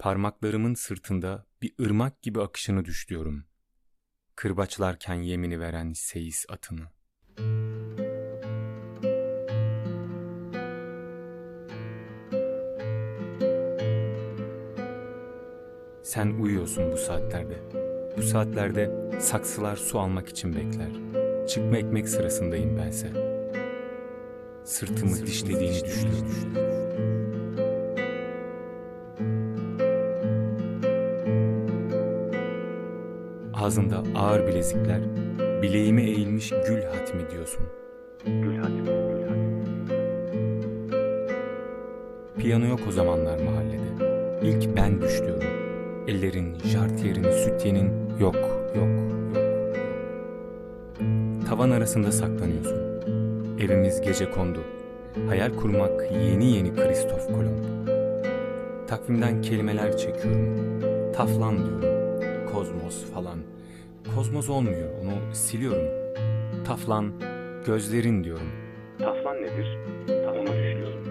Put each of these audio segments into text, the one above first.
Parmaklarımın sırtında bir ırmak gibi akışını düşlüyorum. Kırbaçlarken yemini veren seyis atını. Sen uyuyorsun bu saatlerde. Bu saatlerde saksılar su almak için bekler. Çıkma ekmek sırasındayım bense. Sırtımı dişlediğini düşünüyorum. Ağzında ağır bilezikler, bileğime eğilmiş gül hatmi diyorsun. Gül hatmi, gül hatmi. Piyano yok o zamanlar mahallede. İlk ben düşlüyorum. Ellerin, jartiyerin, sütyenin yok, yok, yok, yok. Tavan arasında saklanıyorsun. Evimiz gece kondu. Hayal kurmak yeni yeni Kristof Kolomb. Takvimden kelimeler çekiyorum. Taflan diyorum kozmos falan. Kozmos olmuyor, onu siliyorum. Taflan, gözlerin diyorum. Taflan nedir? Onu düşünüyorum.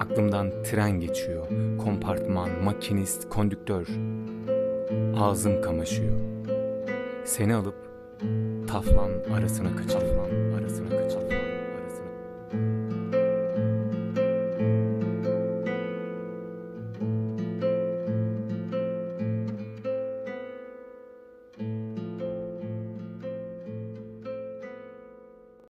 Aklımdan tren geçiyor, kompartman, makinist, kondüktör. Ağzım kamaşıyor. Seni alıp taflan arasına kaçar. Arasına kaçar.